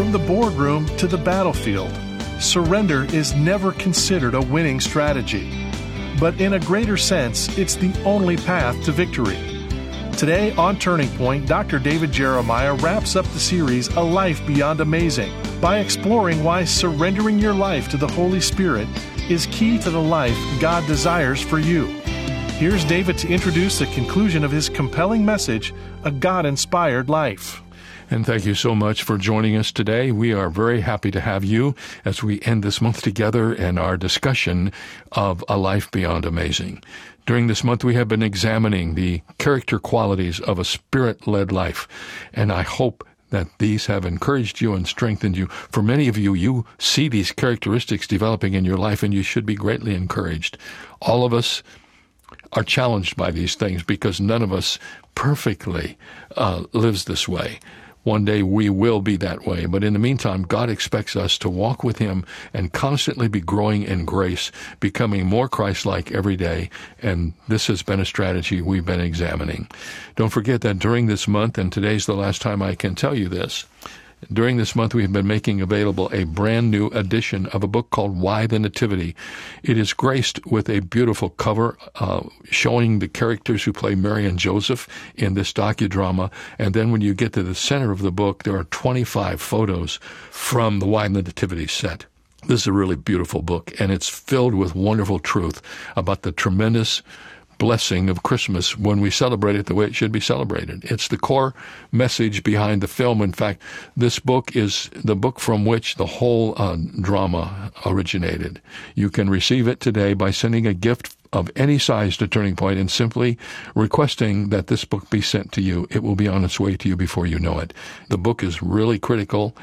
From the boardroom to the battlefield, surrender is never considered a winning strategy. But in a greater sense, it's the only path to victory. Today on Turning Point, Dr. David Jeremiah wraps up the series A Life Beyond Amazing by exploring why surrendering your life to the Holy Spirit is key to the life God desires for you. Here's David to introduce the conclusion of his compelling message, A God Inspired Life. And thank you so much for joining us today. We are very happy to have you as we end this month together in our discussion of A Life Beyond Amazing. During this month, we have been examining the character qualities of a spirit led life. And I hope that these have encouraged you and strengthened you. For many of you, you see these characteristics developing in your life, and you should be greatly encouraged. All of us are challenged by these things because none of us perfectly uh, lives this way. One day we will be that way. But in the meantime, God expects us to walk with Him and constantly be growing in grace, becoming more Christ like every day. And this has been a strategy we've been examining. Don't forget that during this month, and today's the last time I can tell you this, during this month, we have been making available a brand new edition of a book called Why the Nativity. It is graced with a beautiful cover uh, showing the characters who play Mary and Joseph in this docudrama. And then when you get to the center of the book, there are 25 photos from the Why the Nativity set. This is a really beautiful book, and it's filled with wonderful truth about the tremendous blessing of Christmas when we celebrate it the way it should be celebrated. It's the core message behind the film. In fact, this book is the book from which the whole uh, drama originated. You can receive it today by sending a gift of any size to Turning Point and simply requesting that this book be sent to you. It will be on its way to you before you know it. The book is really critical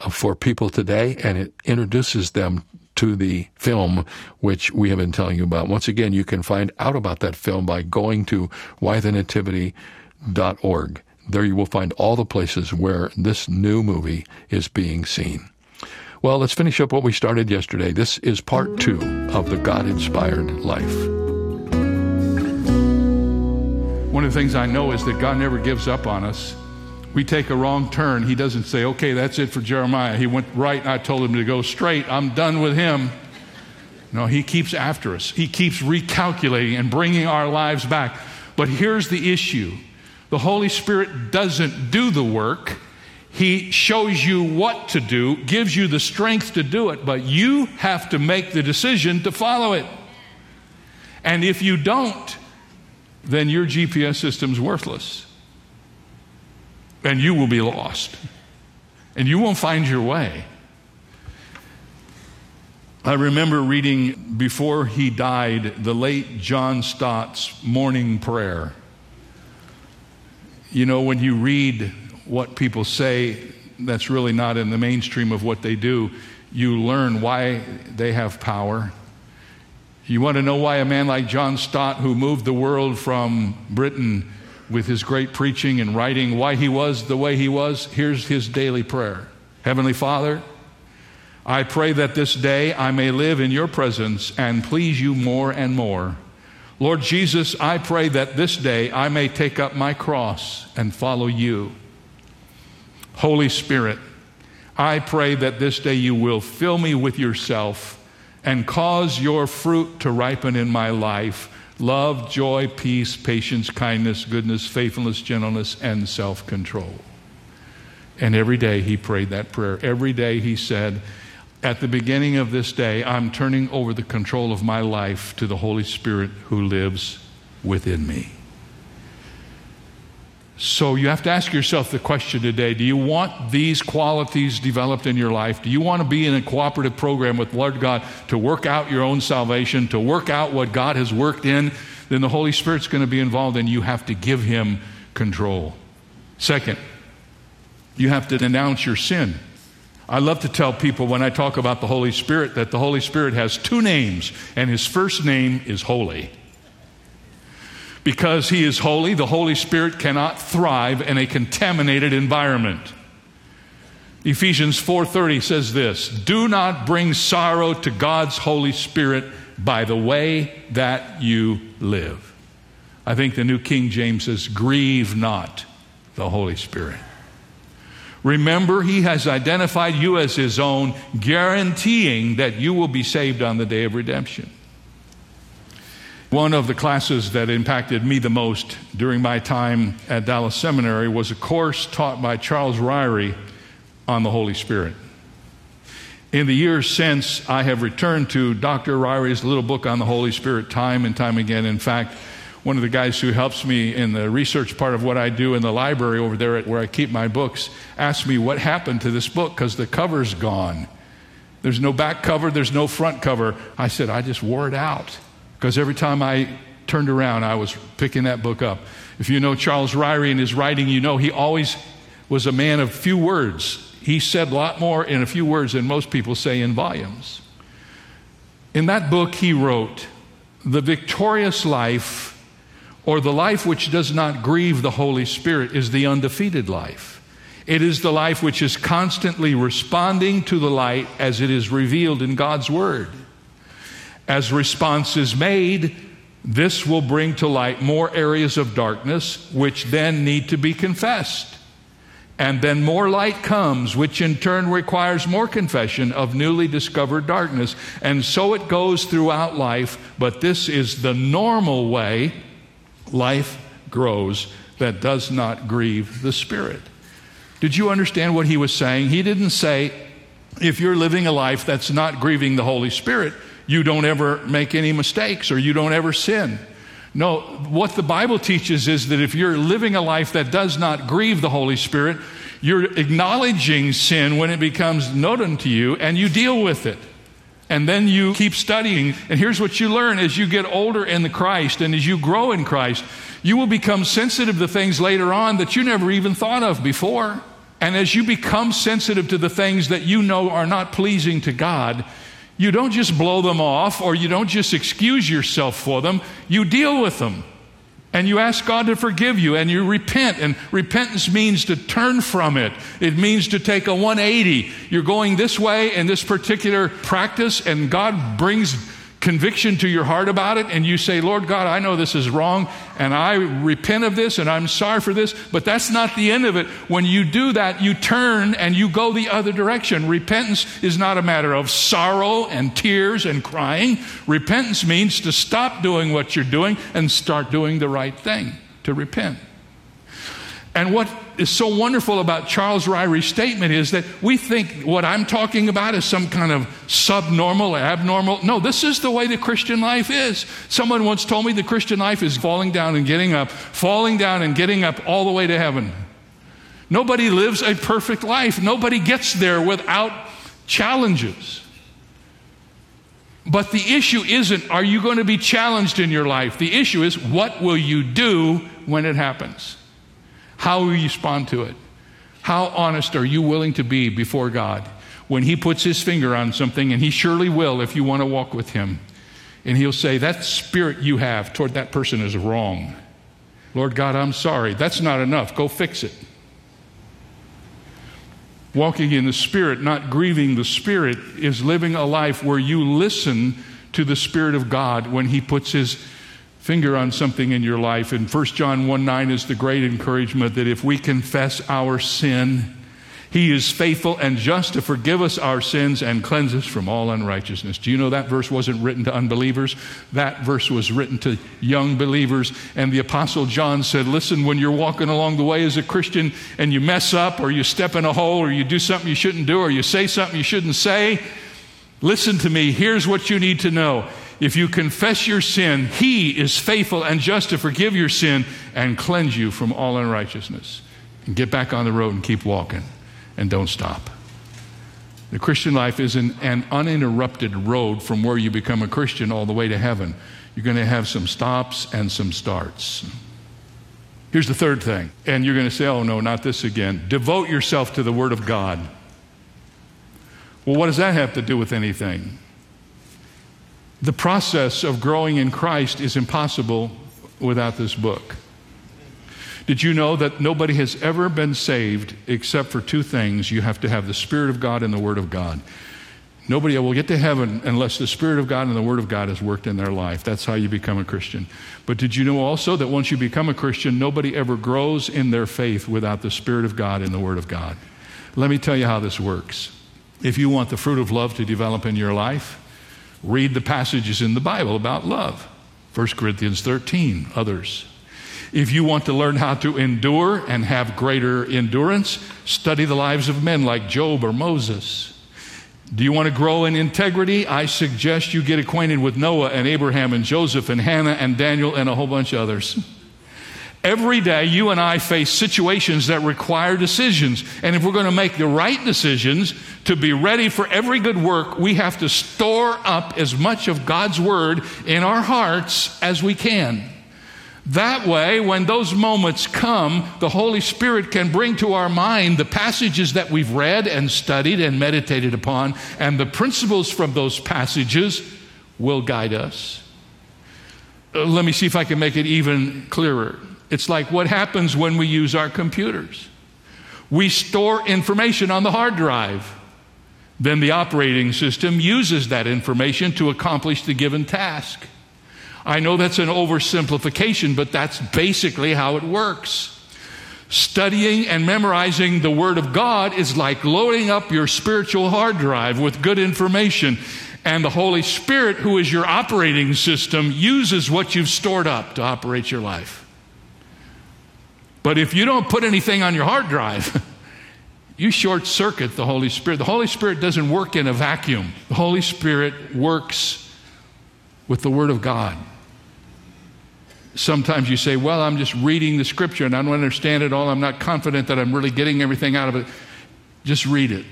uh, for people today and it introduces them to the film, which we have been telling you about. Once again, you can find out about that film by going to whythenativity.org. There you will find all the places where this new movie is being seen. Well, let's finish up what we started yesterday. This is part two of the God inspired life. One of the things I know is that God never gives up on us we take a wrong turn, he doesn't say, okay, that's it for Jeremiah. He went right, I told him to go straight. I'm done with him. No, he keeps after us. He keeps recalculating and bringing our lives back. But here's the issue the Holy Spirit doesn't do the work. He shows you what to do, gives you the strength to do it, but you have to make the decision to follow it. And if you don't, then your GPS system's worthless and you will be lost. And you won't find your way. I remember reading before he died the late John Stott's morning prayer. You know, when you read what people say, that's really not in the mainstream of what they do, you learn why they have power. You want to know why a man like John Stott, who moved the world from Britain with his great preaching and writing why he was the way he was, here's his daily prayer Heavenly Father, I pray that this day I may live in your presence and please you more and more. Lord Jesus, I pray that this day I may take up my cross and follow you. Holy Spirit, I pray that this day you will fill me with yourself and cause your fruit to ripen in my life love, joy, peace, patience, kindness, goodness, faithfulness, gentleness, and self control. And every day he prayed that prayer. Every day he said, At the beginning of this day, I'm turning over the control of my life to the Holy Spirit who lives within me. So you have to ask yourself the question today do you want these qualities developed in your life? Do you want to be in a cooperative program with Lord God to work out your own salvation, to work out what God has worked in then the Holy Spirit's going to be involved and you have to give him control. Second, you have to denounce your sin. I love to tell people when I talk about the Holy Spirit that the Holy Spirit has two names, and his first name is holy. Because he is holy, the Holy Spirit cannot thrive in a contaminated environment. Ephesians 4:30 says this, "Do not bring sorrow to God's Holy Spirit by the way that you live." I think the New King James says, "Grieve not the Holy Spirit." Remember, he has identified you as his own, guaranteeing that you will be saved on the day of redemption. One of the classes that impacted me the most during my time at Dallas Seminary was a course taught by Charles Ryrie on the Holy Spirit. In the years since, I have returned to Dr. Ryrie's little book on the Holy Spirit time and time again. In fact, one of the guys who helps me in the research part of what I do in the library over there where I keep my books asked me what happened to this book because the cover's gone. There's no back cover, there's no front cover. I said, I just wore it out because every time I turned around, I was picking that book up. If you know Charles Ryrie and his writing, you know he always was a man of few words. He said a lot more in a few words than most people say in volumes. In that book, he wrote, The victorious life or the life which does not grieve the Holy Spirit is the undefeated life. It is the life which is constantly responding to the light as it is revealed in God's Word. As response is made, this will bring to light more areas of darkness which then need to be confessed. And then more light comes, which in turn requires more confession of newly discovered darkness. And so it goes throughout life, but this is the normal way life grows that does not grieve the Spirit. Did you understand what he was saying? He didn't say, if you're living a life that's not grieving the Holy Spirit, you don't ever make any mistakes or you don't ever sin. No, what the Bible teaches is that if you're living a life that does not grieve the Holy Spirit, you're acknowledging sin when it becomes known unto you and you deal with it. And then you keep studying. And here's what you learn as you get older in the Christ and as you grow in Christ, you will become sensitive to things later on that you never even thought of before. And as you become sensitive to the things that you know are not pleasing to God, you don't just blow them off or you don't just excuse yourself for them, you deal with them and you ask God to forgive you and you repent. And repentance means to turn from it, it means to take a 180. You're going this way in this particular practice, and God brings conviction to your heart about it and you say, Lord God, I know this is wrong and I repent of this and I'm sorry for this, but that's not the end of it. When you do that, you turn and you go the other direction. Repentance is not a matter of sorrow and tears and crying. Repentance means to stop doing what you're doing and start doing the right thing, to repent. And what is so wonderful about Charles Ryrie's statement is that we think what I'm talking about is some kind of subnormal, abnormal. No, this is the way the Christian life is. Someone once told me the Christian life is falling down and getting up, falling down and getting up all the way to heaven. Nobody lives a perfect life, nobody gets there without challenges. But the issue isn't, are you going to be challenged in your life? The issue is, what will you do when it happens? How will you respond to it? How honest are you willing to be before God when He puts His finger on something, and He surely will if you want to walk with Him? And He'll say, That spirit you have toward that person is wrong. Lord God, I'm sorry. That's not enough. Go fix it. Walking in the Spirit, not grieving the Spirit, is living a life where you listen to the Spirit of God when He puts His finger on something in your life. And 1 John 1 9 is the great encouragement that if we confess our sin, he is faithful and just to forgive us our sins and cleanse us from all unrighteousness. Do you know that verse wasn't written to unbelievers? That verse was written to young believers. And the Apostle John said, Listen, when you're walking along the way as a Christian and you mess up or you step in a hole or you do something you shouldn't do or you say something you shouldn't say, listen to me. Here's what you need to know. If you confess your sin, He is faithful and just to forgive your sin and cleanse you from all unrighteousness. And get back on the road and keep walking and don't stop. The Christian life is an, an uninterrupted road from where you become a Christian all the way to heaven. you're going to have some stops and some starts. Here's the third thing, and you're going to say, oh no, not this again. Devote yourself to the Word of God. Well, what does that have to do with anything? The process of growing in Christ is impossible without this book. Did you know that nobody has ever been saved except for two things? You have to have the Spirit of God and the Word of God. Nobody will get to heaven unless the Spirit of God and the Word of God has worked in their life. That's how you become a Christian. But did you know also that once you become a Christian, nobody ever grows in their faith without the Spirit of God and the Word of God? Let me tell you how this works. If you want the fruit of love to develop in your life, read the passages in the Bible about love 1 Corinthians 13, others. If you want to learn how to endure and have greater endurance, study the lives of men like Job or Moses. Do you want to grow in integrity? I suggest you get acquainted with Noah and Abraham and Joseph and Hannah and Daniel and a whole bunch of others. Every day, you and I face situations that require decisions. And if we're going to make the right decisions to be ready for every good work, we have to store up as much of God's Word in our hearts as we can. That way, when those moments come, the Holy Spirit can bring to our mind the passages that we've read and studied and meditated upon, and the principles from those passages will guide us. Uh, let me see if I can make it even clearer. It's like what happens when we use our computers. We store information on the hard drive. Then the operating system uses that information to accomplish the given task. I know that's an oversimplification, but that's basically how it works. Studying and memorizing the Word of God is like loading up your spiritual hard drive with good information. And the Holy Spirit, who is your operating system, uses what you've stored up to operate your life. But if you don't put anything on your hard drive, you short circuit the Holy Spirit. The Holy Spirit doesn't work in a vacuum, the Holy Spirit works with the Word of God sometimes you say, Well, I'm just reading the scripture and I don't understand it all. I'm not confident that I'm really getting everything out of it. Just read it.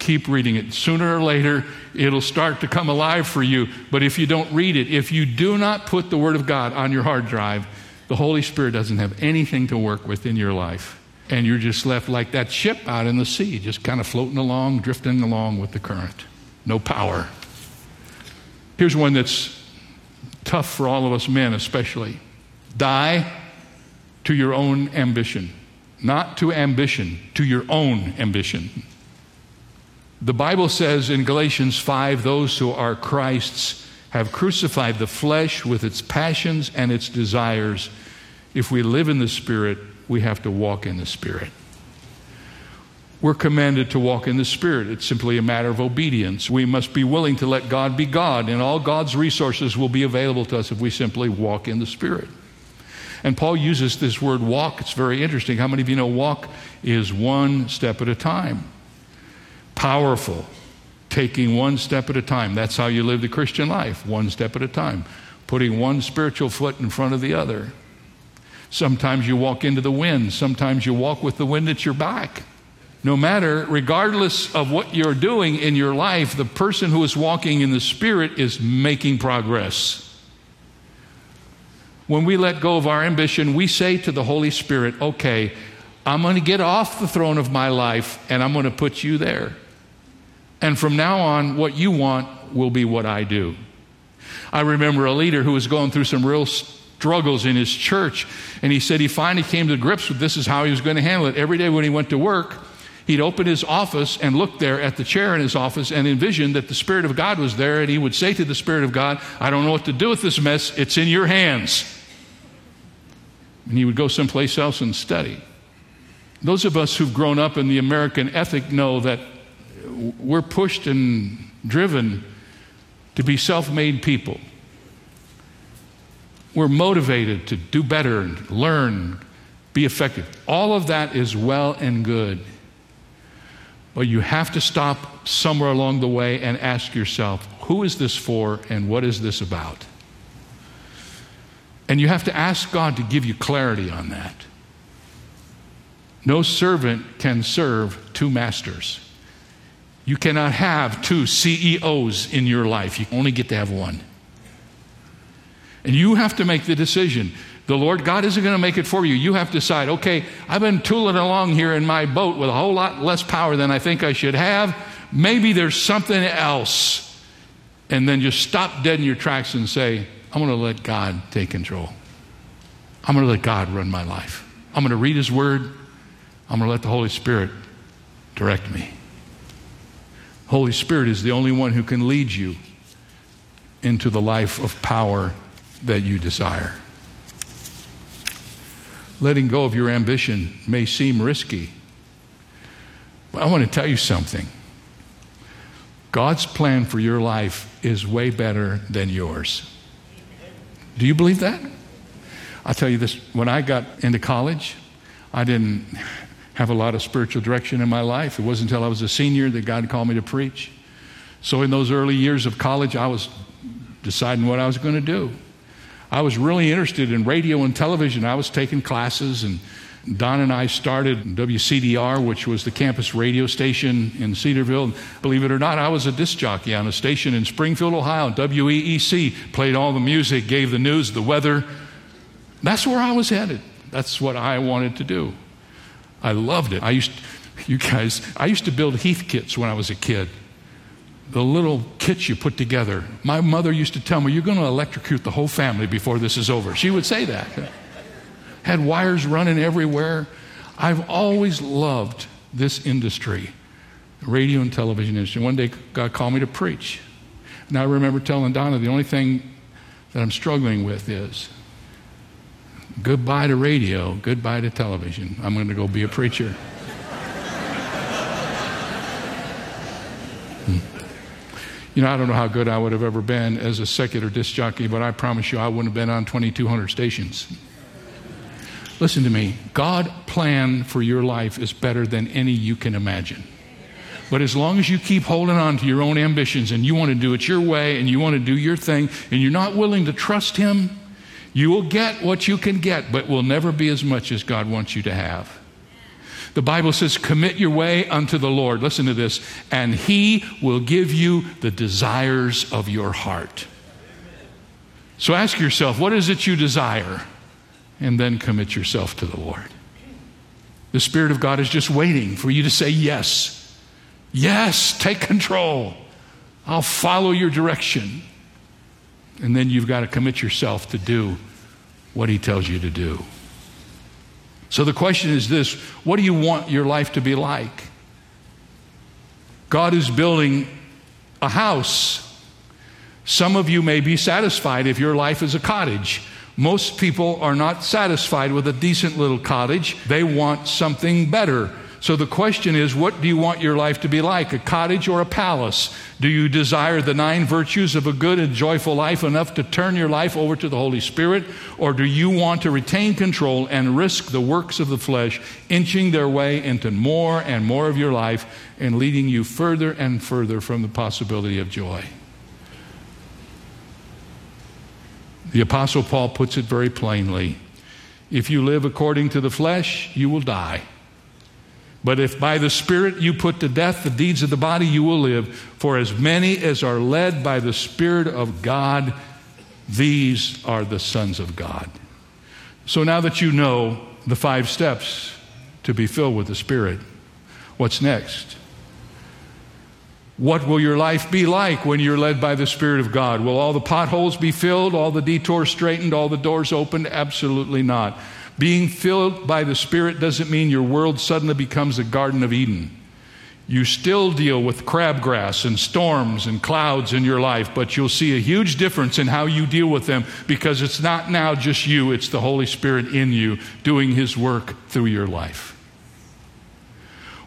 Keep reading it. Sooner or later, it'll start to come alive for you. But if you don't read it, if you do not put the Word of God on your hard drive, the Holy Spirit doesn't have anything to work with in your life. And you're just left like that ship out in the sea, just kind of floating along, drifting along with the current. No power. Here's one that's tough for all of us men, especially. Die to your own ambition, not to ambition, to your own ambition. The Bible says in Galatians 5 those who are Christ's have crucified the flesh with its passions and its desires. If we live in the Spirit, we have to walk in the Spirit. We're commanded to walk in the Spirit. It's simply a matter of obedience. We must be willing to let God be God, and all God's resources will be available to us if we simply walk in the Spirit. And Paul uses this word walk. It's very interesting. How many of you know walk is one step at a time? Powerful. Taking one step at a time. That's how you live the Christian life, one step at a time. Putting one spiritual foot in front of the other. Sometimes you walk into the wind, sometimes you walk with the wind at your back. No matter, regardless of what you're doing in your life, the person who is walking in the Spirit is making progress. When we let go of our ambition, we say to the Holy Spirit, okay, I'm going to get off the throne of my life and I'm going to put you there. And from now on, what you want will be what I do. I remember a leader who was going through some real struggles in his church, and he said he finally came to grips with this is how he was going to handle it. Every day when he went to work, he'd open his office and look there at the chair in his office and envision that the Spirit of God was there, and he would say to the Spirit of God, I don't know what to do with this mess, it's in your hands and he would go someplace else and study. Those of us who've grown up in the American ethic know that we're pushed and driven to be self made people. We're motivated to do better learn, be effective. All of that is well and good. But you have to stop somewhere along the way and ask yourself, who is this for and what is this about? And you have to ask God to give you clarity on that. No servant can serve two masters. You cannot have two CEOs in your life. You only get to have one. And you have to make the decision. The Lord God isn't going to make it for you. You have to decide, okay, I've been tooling along here in my boat with a whole lot less power than I think I should have. Maybe there's something else. And then just stop dead in your tracks and say, I'm going to let God take control. I'm going to let God run my life. I'm going to read His Word. I'm going to let the Holy Spirit direct me. Holy Spirit is the only one who can lead you into the life of power that you desire. Letting go of your ambition may seem risky, but I want to tell you something. God's plan for your life is way better than yours. Do you believe that? I'll tell you this when I got into college, I didn't have a lot of spiritual direction in my life. It wasn't until I was a senior that God called me to preach. So, in those early years of college, I was deciding what I was going to do. I was really interested in radio and television. I was taking classes, and Don and I started WCDR, which was the campus radio station in Cedarville. Believe it or not, I was a disc jockey on a station in Springfield, Ohio. WEEC played all the music, gave the news, the weather. That's where I was headed. That's what I wanted to do. I loved it. I used, you guys, I used to build Heathkits when I was a kid. The little kits you put together. My mother used to tell me, You're going to electrocute the whole family before this is over. She would say that. Had wires running everywhere. I've always loved this industry, the radio and television industry. One day, God called me to preach. And I remember telling Donna, the only thing that I'm struggling with is Goodbye to radio, goodbye to television. I'm going to go be a preacher. Hmm. You know, I don't know how good I would have ever been as a secular disc jockey, but I promise you I wouldn't have been on 2,200 stations. Listen to me. God' plan for your life is better than any you can imagine. But as long as you keep holding on to your own ambitions and you want to do it your way and you want to do your thing and you're not willing to trust Him, you will get what you can get, but will never be as much as God wants you to have. The Bible says, Commit your way unto the Lord. Listen to this. And He will give you the desires of your heart. So ask yourself, what is it you desire? And then commit yourself to the Lord. The Spirit of God is just waiting for you to say yes. Yes, take control. I'll follow your direction. And then you've got to commit yourself to do what He tells you to do. So the question is this what do you want your life to be like? God is building a house. Some of you may be satisfied if your life is a cottage. Most people are not satisfied with a decent little cottage. They want something better. So the question is, what do you want your life to be like, a cottage or a palace? Do you desire the nine virtues of a good and joyful life enough to turn your life over to the Holy Spirit? Or do you want to retain control and risk the works of the flesh, inching their way into more and more of your life and leading you further and further from the possibility of joy? The Apostle Paul puts it very plainly. If you live according to the flesh, you will die. But if by the Spirit you put to death the deeds of the body, you will live. For as many as are led by the Spirit of God, these are the sons of God. So now that you know the five steps to be filled with the Spirit, what's next? What will your life be like when you're led by the Spirit of God? Will all the potholes be filled, all the detours straightened, all the doors opened? Absolutely not. Being filled by the Spirit doesn't mean your world suddenly becomes a Garden of Eden. You still deal with crabgrass and storms and clouds in your life, but you'll see a huge difference in how you deal with them because it's not now just you, it's the Holy Spirit in you doing His work through your life.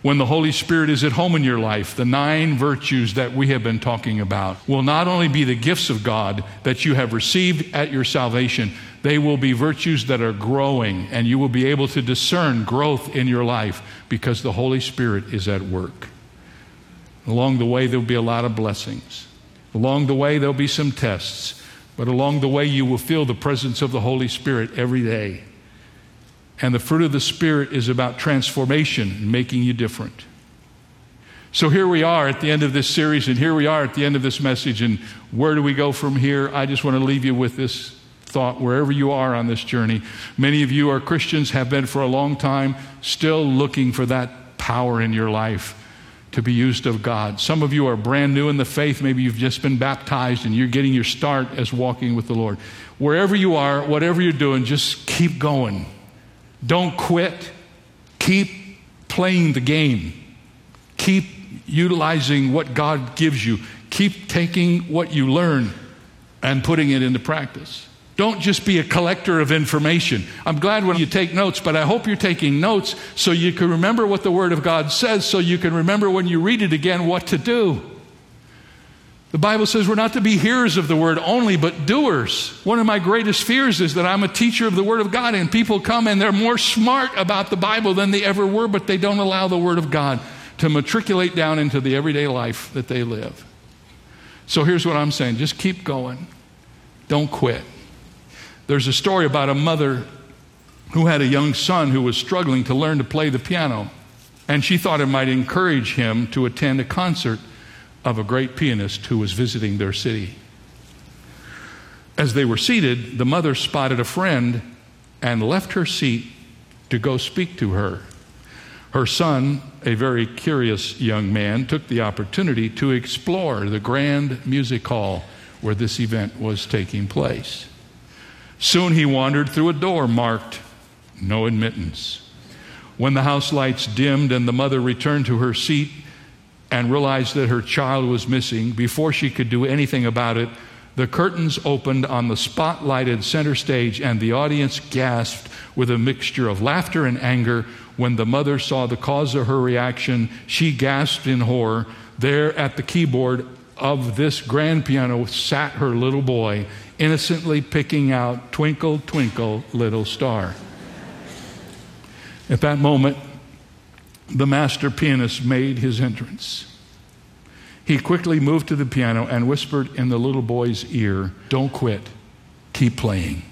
When the Holy Spirit is at home in your life, the nine virtues that we have been talking about will not only be the gifts of God that you have received at your salvation, they will be virtues that are growing, and you will be able to discern growth in your life because the Holy Spirit is at work. Along the way, there will be a lot of blessings. Along the way, there'll be some tests, but along the way, you will feel the presence of the Holy Spirit every day. And the fruit of the Spirit is about transformation, making you different. So here we are at the end of this series, and here we are at the end of this message. And where do we go from here? I just want to leave you with this thought wherever you are on this journey. Many of you are Christians, have been for a long time, still looking for that power in your life to be used of God. Some of you are brand new in the faith. Maybe you've just been baptized and you're getting your start as walking with the Lord. Wherever you are, whatever you're doing, just keep going. Don't quit. Keep playing the game. Keep utilizing what God gives you. Keep taking what you learn and putting it into practice. Don't just be a collector of information. I'm glad when you take notes, but I hope you're taking notes so you can remember what the Word of God says, so you can remember when you read it again what to do. The Bible says we're not to be hearers of the Word only, but doers. One of my greatest fears is that I'm a teacher of the Word of God, and people come and they're more smart about the Bible than they ever were, but they don't allow the Word of God to matriculate down into the everyday life that they live. So here's what I'm saying just keep going, don't quit. There's a story about a mother who had a young son who was struggling to learn to play the piano, and she thought it might encourage him to attend a concert of a great pianist who was visiting their city. As they were seated, the mother spotted a friend and left her seat to go speak to her. Her son, a very curious young man, took the opportunity to explore the grand music hall where this event was taking place. Soon he wandered through a door marked No Admittance. When the house lights dimmed and the mother returned to her seat and realized that her child was missing, before she could do anything about it, the curtains opened on the spotlighted center stage, and the audience gasped with a mixture of laughter and anger. When the mother saw the cause of her reaction, she gasped in horror. There at the keyboard of this grand piano sat her little boy innocently picking out Twinkle, Twinkle, Little Star. At that moment, the master pianist made his entrance. He quickly moved to the piano and whispered in the little boy's ear, Don't quit, keep playing.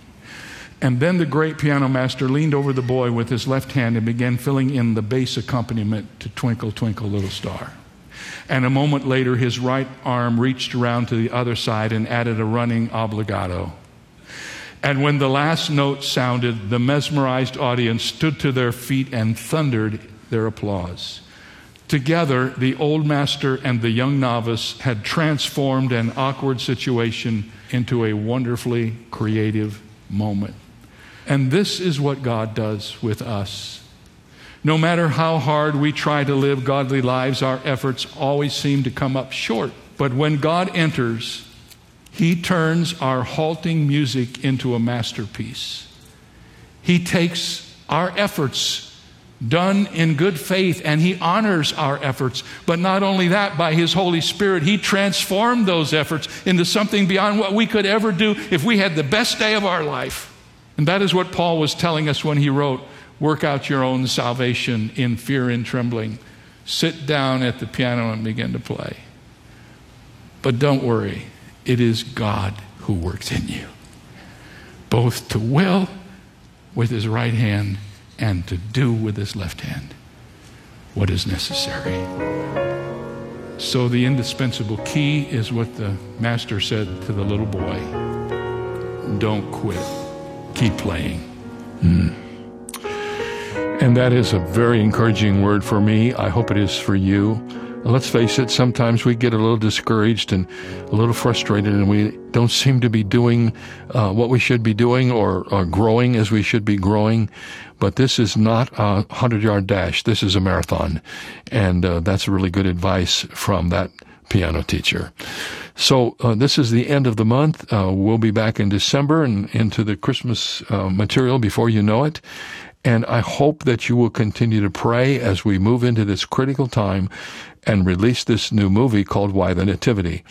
And then the great piano master leaned over the boy with his left hand and began filling in the bass accompaniment to Twinkle, Twinkle, Little Star. And a moment later, his right arm reached around to the other side and added a running obligato. And when the last note sounded, the mesmerized audience stood to their feet and thundered their applause. Together, the old master and the young novice had transformed an awkward situation into a wonderfully creative moment. And this is what God does with us. No matter how hard we try to live godly lives, our efforts always seem to come up short. But when God enters, He turns our halting music into a masterpiece. He takes our efforts done in good faith and He honors our efforts. But not only that, by His Holy Spirit, He transformed those efforts into something beyond what we could ever do if we had the best day of our life. And that is what Paul was telling us when he wrote, Work out your own salvation in fear and trembling. Sit down at the piano and begin to play. But don't worry, it is God who works in you, both to will with his right hand and to do with his left hand what is necessary. So, the indispensable key is what the master said to the little boy don't quit, keep playing. Mm. And that is a very encouraging word for me. I hope it is for you. Let's face it, sometimes we get a little discouraged and a little frustrated, and we don't seem to be doing uh, what we should be doing or, or, growing as we should be growing. But this is not a 100 yard dash, this is a marathon. And uh, that's really good advice from that piano teacher. So uh, this is the end of the month. Uh, we'll be back in December and into the Christmas uh, material before you know it. And I hope that you will continue to pray as we move into this critical time and release this new movie called Why the Nativity.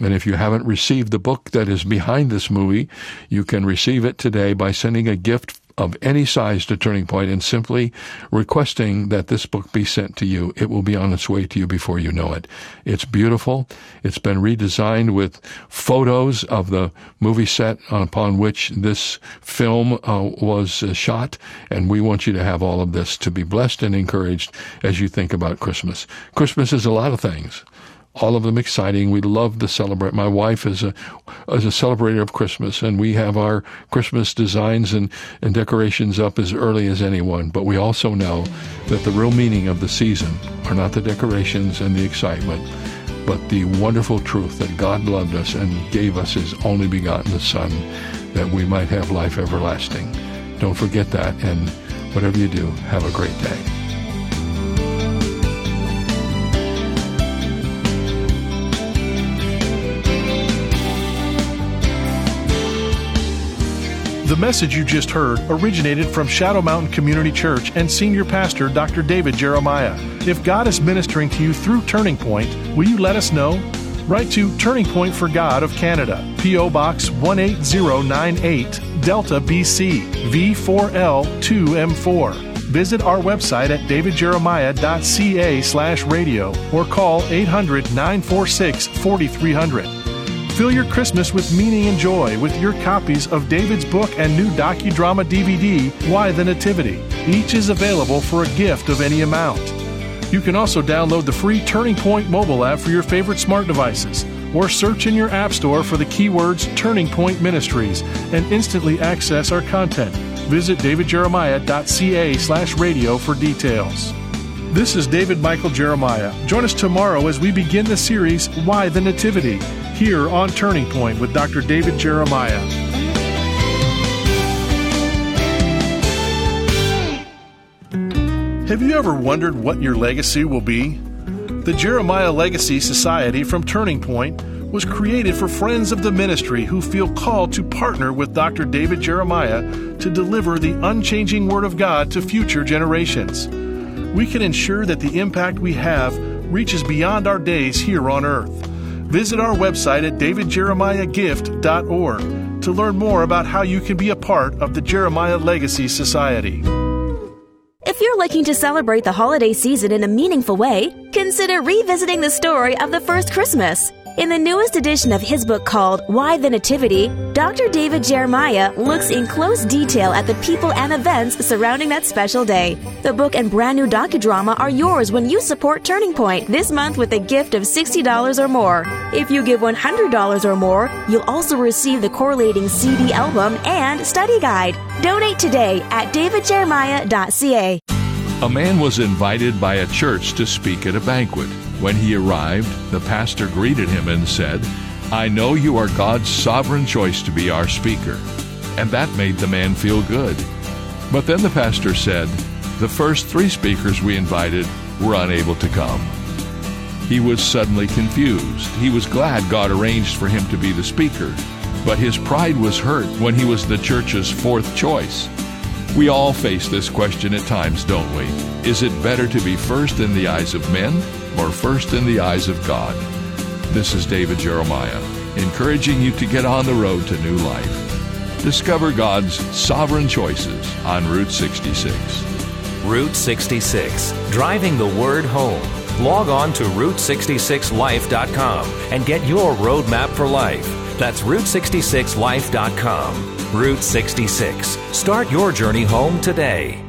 And if you haven't received the book that is behind this movie, you can receive it today by sending a gift of any size to Turning Point and simply requesting that this book be sent to you. It will be on its way to you before you know it. It's beautiful. It's been redesigned with photos of the movie set upon which this film uh, was uh, shot, and we want you to have all of this to be blessed and encouraged as you think about Christmas. Christmas is a lot of things. All of them exciting. We love to celebrate. My wife is a is a celebrator of Christmas, and we have our Christmas designs and, and decorations up as early as anyone. But we also know that the real meaning of the season are not the decorations and the excitement, but the wonderful truth that God loved us and gave us His only begotten Son, that we might have life everlasting. Don't forget that, and whatever you do, have a great day. The message you just heard originated from Shadow Mountain Community Church and Senior Pastor Dr. David Jeremiah. If God is ministering to you through Turning Point, will you let us know? Write to Turning Point for God of Canada, P.O. Box 18098, Delta, BC, V4L2M4. Visit our website at davidjeremiah.ca slash radio or call 800 946 4300. Fill your Christmas with meaning and joy with your copies of David's book and new docudrama DVD, Why the Nativity. Each is available for a gift of any amount. You can also download the free Turning Point mobile app for your favorite smart devices or search in your app store for the keywords Turning Point Ministries and instantly access our content. Visit davidjeremiah.ca slash radio for details. This is David Michael Jeremiah. Join us tomorrow as we begin the series Why the Nativity here on Turning Point with Dr. David Jeremiah. Have you ever wondered what your legacy will be? The Jeremiah Legacy Society from Turning Point was created for friends of the ministry who feel called to partner with Dr. David Jeremiah to deliver the unchanging Word of God to future generations. We can ensure that the impact we have reaches beyond our days here on earth. Visit our website at davidjeremiahgift.org to learn more about how you can be a part of the Jeremiah Legacy Society. If you're looking to celebrate the holiday season in a meaningful way, consider revisiting the story of the first Christmas. In the newest edition of his book called Why the Nativity, Dr. David Jeremiah looks in close detail at the people and events surrounding that special day. The book and brand new docudrama are yours when you support Turning Point this month with a gift of $60 or more. If you give $100 or more, you'll also receive the correlating CD album and study guide. Donate today at davidjeremiah.ca. A man was invited by a church to speak at a banquet. When he arrived, the pastor greeted him and said, I know you are God's sovereign choice to be our speaker. And that made the man feel good. But then the pastor said, The first three speakers we invited were unable to come. He was suddenly confused. He was glad God arranged for him to be the speaker, but his pride was hurt when he was the church's fourth choice. We all face this question at times, don't we? Is it better to be first in the eyes of men or first in the eyes of God? This is David Jeremiah, encouraging you to get on the road to new life. Discover God's sovereign choices on Route 66. Route 66, driving the word home. Log on to Route66Life.com and get your roadmap for life. That's Route66Life.com. Route 66. Start your journey home today.